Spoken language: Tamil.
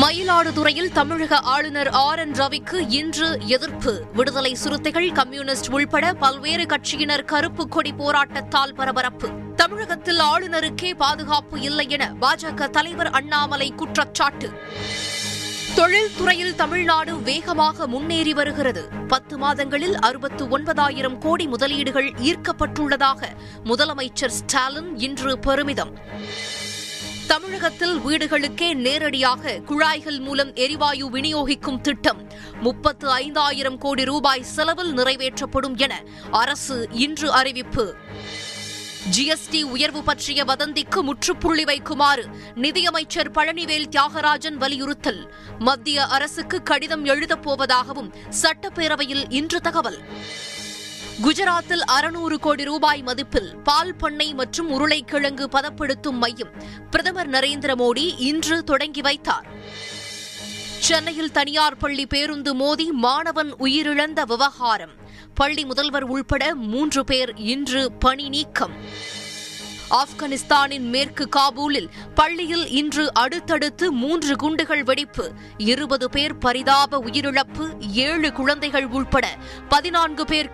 மயிலாடுதுறையில் தமிழக ஆளுநர் ஆர் என் ரவிக்கு இன்று எதிர்ப்பு. விடுதலை சிறுத்தைகள் கம்யூனிஸ்ட் உள்பட பல்வேறு கட்சியினர் கருப்பு கொடி போராட்டத்தால் பரபரப்பு. தமிழகத்தில் ஆளுநருக்கே பாதுகாப்பு இல்லை என பாஜக தலைவர் அண்ணாமலை குற்றச்சாட்டு. தொழில்துறையில் தமிழ்நாடு வேகமாக முன்னேறி வருகிறது. பத்து மாதங்களில் அறுபத்து ஒன்பதாயிரம் கோடி முதலீடுகள் ஈர்க்கப்பட்டுள்ளதாக முதலமைச்சர் ஸ்டாலின் இன்று பெருமிதம். தமிழகத்தில் வீடுகளுக்கே நேரடியாக குழாய்கள் மூலம் எரிவாயு விநியோகிக்கும் திட்டம். முப்பத்து ஐந்தாயிரம் கோடி ரூபாய் செலவில் நிறைவேற்றப்படும் என அரசு இன்று அறிவிப்பு. ஜிஎஸ்டி உயர்வு பற்றிய வதந்திக்கு முற்றுப்புள்ளி வைக்குமாறு நிதியமைச்சர் பழனிவேல் தியாகராஜன் வலியுறுத்தல். மத்திய அரசுக்கு கடிதம் எழுதப் போவதாகவும் சட்டப்பேரவையில் இன்று தகவல். குஜராத்தில் அறுநூறு கோடி ரூபாய் மதிப்பில் பால் பண்ணை மற்றும் உருளைக்கிழங்கு பதப்படுத்தும் மையம் பிரதமர் நரேந்திர மோடி இன்று தொடங்கி வைத்தார். சென்னையில் தனியார் பள்ளி பேருந்து மோதி மாணவன் உயிரிழந்த விவகாரம். பள்ளி முதல்வர் உள்பட மூன்று பேர் இன்று பணி நீக்கம். ஆப்கானிஸ்தானின் மேற்கு காபூலில் பள்ளியில் இன்று அடுத்தடுத்து மூன்று குண்டுகள் வெடிப்பு இருபது பேர் பரிதாப உயிரிழப்பு ஏழு குழந்தைகள் உள்பட பதினான்கு பேர்